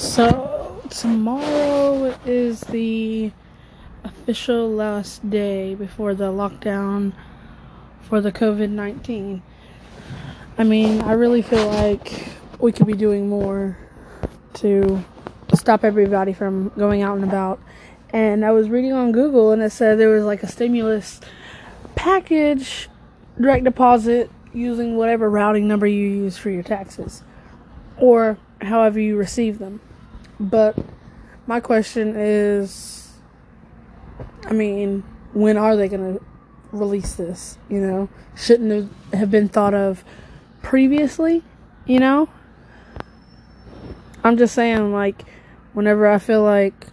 So, tomorrow is the official last day before the lockdown for the COVID 19. I mean, I really feel like we could be doing more to stop everybody from going out and about. And I was reading on Google and it said there was like a stimulus package direct deposit using whatever routing number you use for your taxes or however you receive them. But my question is I mean, when are they going to release this? You know, shouldn't have been thought of previously? You know? I'm just saying, like, whenever I feel like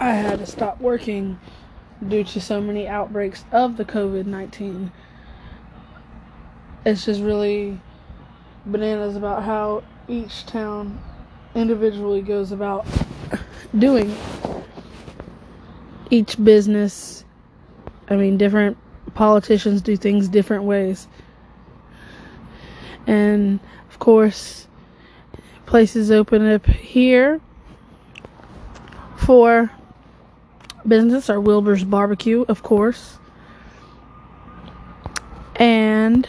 I had to stop working due to so many outbreaks of the COVID 19, it's just really bananas about how each town individually goes about doing each business. I mean, different politicians do things different ways. And of course, places open up here for business are Wilbur's Barbecue, of course, and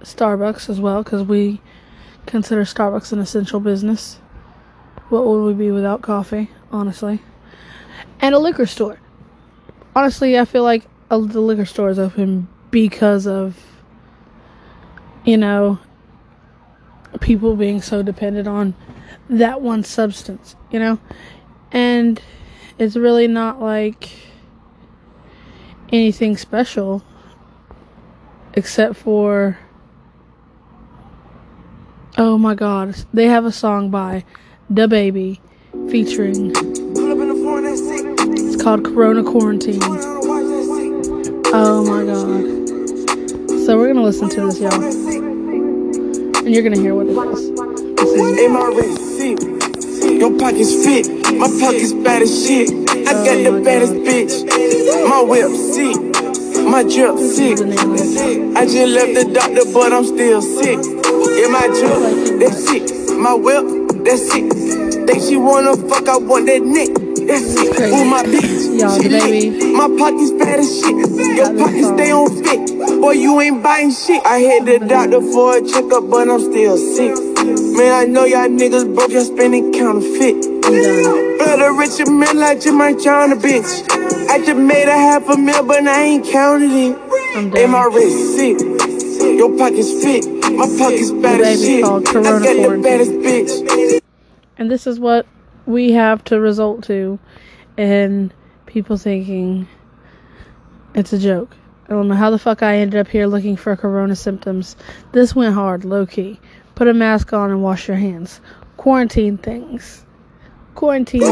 Starbucks as well, because we consider Starbucks an essential business. What would we be without coffee, honestly? And a liquor store. Honestly, I feel like a, the liquor store is open because of, you know, people being so dependent on that one substance, you know? And it's really not like anything special except for Oh my god, they have a song by DaBaby featuring It's called Corona Quarantine. Oh my god. So we're gonna listen to this, y'all. And you're gonna hear what it is. This is Your pockets fit, my pockets bad as shit. I oh got oh the baddest god. bitch. My whip sick, my drip sick. I just left the doctor, but I'm still sick. In my drip, that shit. My whip, that shit. Think she wanna fuck, I want that neck. That's it. Ooh, my bitch. Y'all, she baby. Lit. My pockets fat as shit. Your pockets stay on fit. Boy, you ain't buying shit. I hit the doctor for a checkup, but I'm still sick. Man, I know y'all niggas broke, y'all spending counterfeit. A rich man like you might drown a bitch. I just made a half a mil, but I ain't counted it. Ain't my wrist sick. Your pockets fit. My pocket's bad as shit. Called Corona I got the baddest bitch. And this is what we have to result to, and people thinking it's a joke. I don't know how the fuck I ended up here looking for corona symptoms. This went hard, low key. Put a mask on and wash your hands. Quarantine things. Quarantine.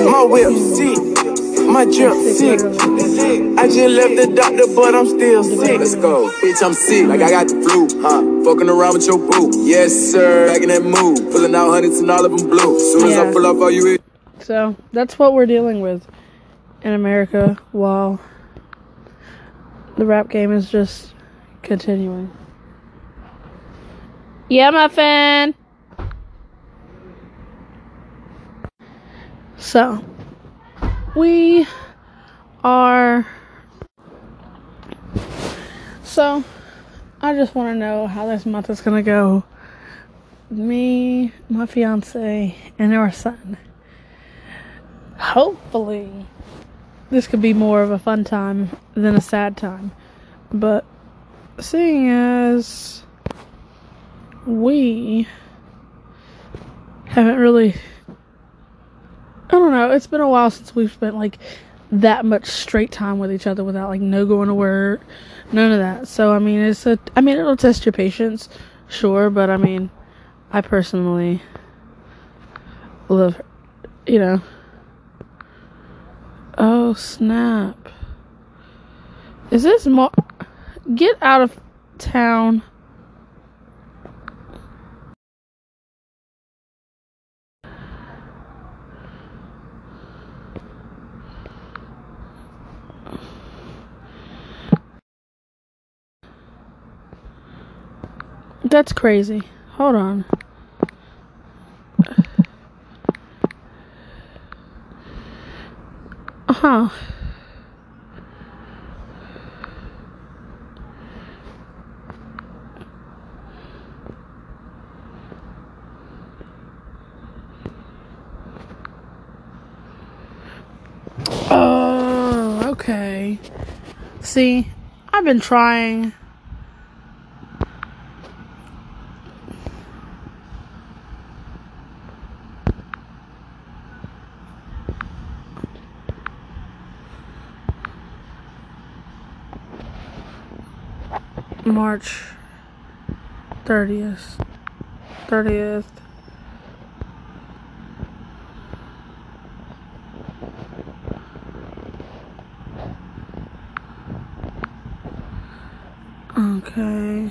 My whip sick drip sick. I just left the doctor, but I'm still sick. Let's go. Bitch, I'm sick, like I got the flu. Huh? Fucking around with your boo. Yes, sir. Back in that mood. Pulling out hundreds and all of them blue. Soon yeah. as I pull up, all you So, that's what we're dealing with in America while the rap game is just continuing. Yeah, my fan. So, we are so I just want to know how this month is going to go. Me, my fiance, and our son. Hopefully, this could be more of a fun time than a sad time. But seeing as we haven't really I don't know. It's been a while since we've spent like that much straight time with each other without like no going to work, none of that. So I mean, it's a. I mean, it'll test your patience, sure, but I mean, I personally love, you know. Oh snap! Is this more? Get out of town. That's crazy. Hold on. Huh. Oh, okay. See, I've been trying March 30th. 30th. Okay.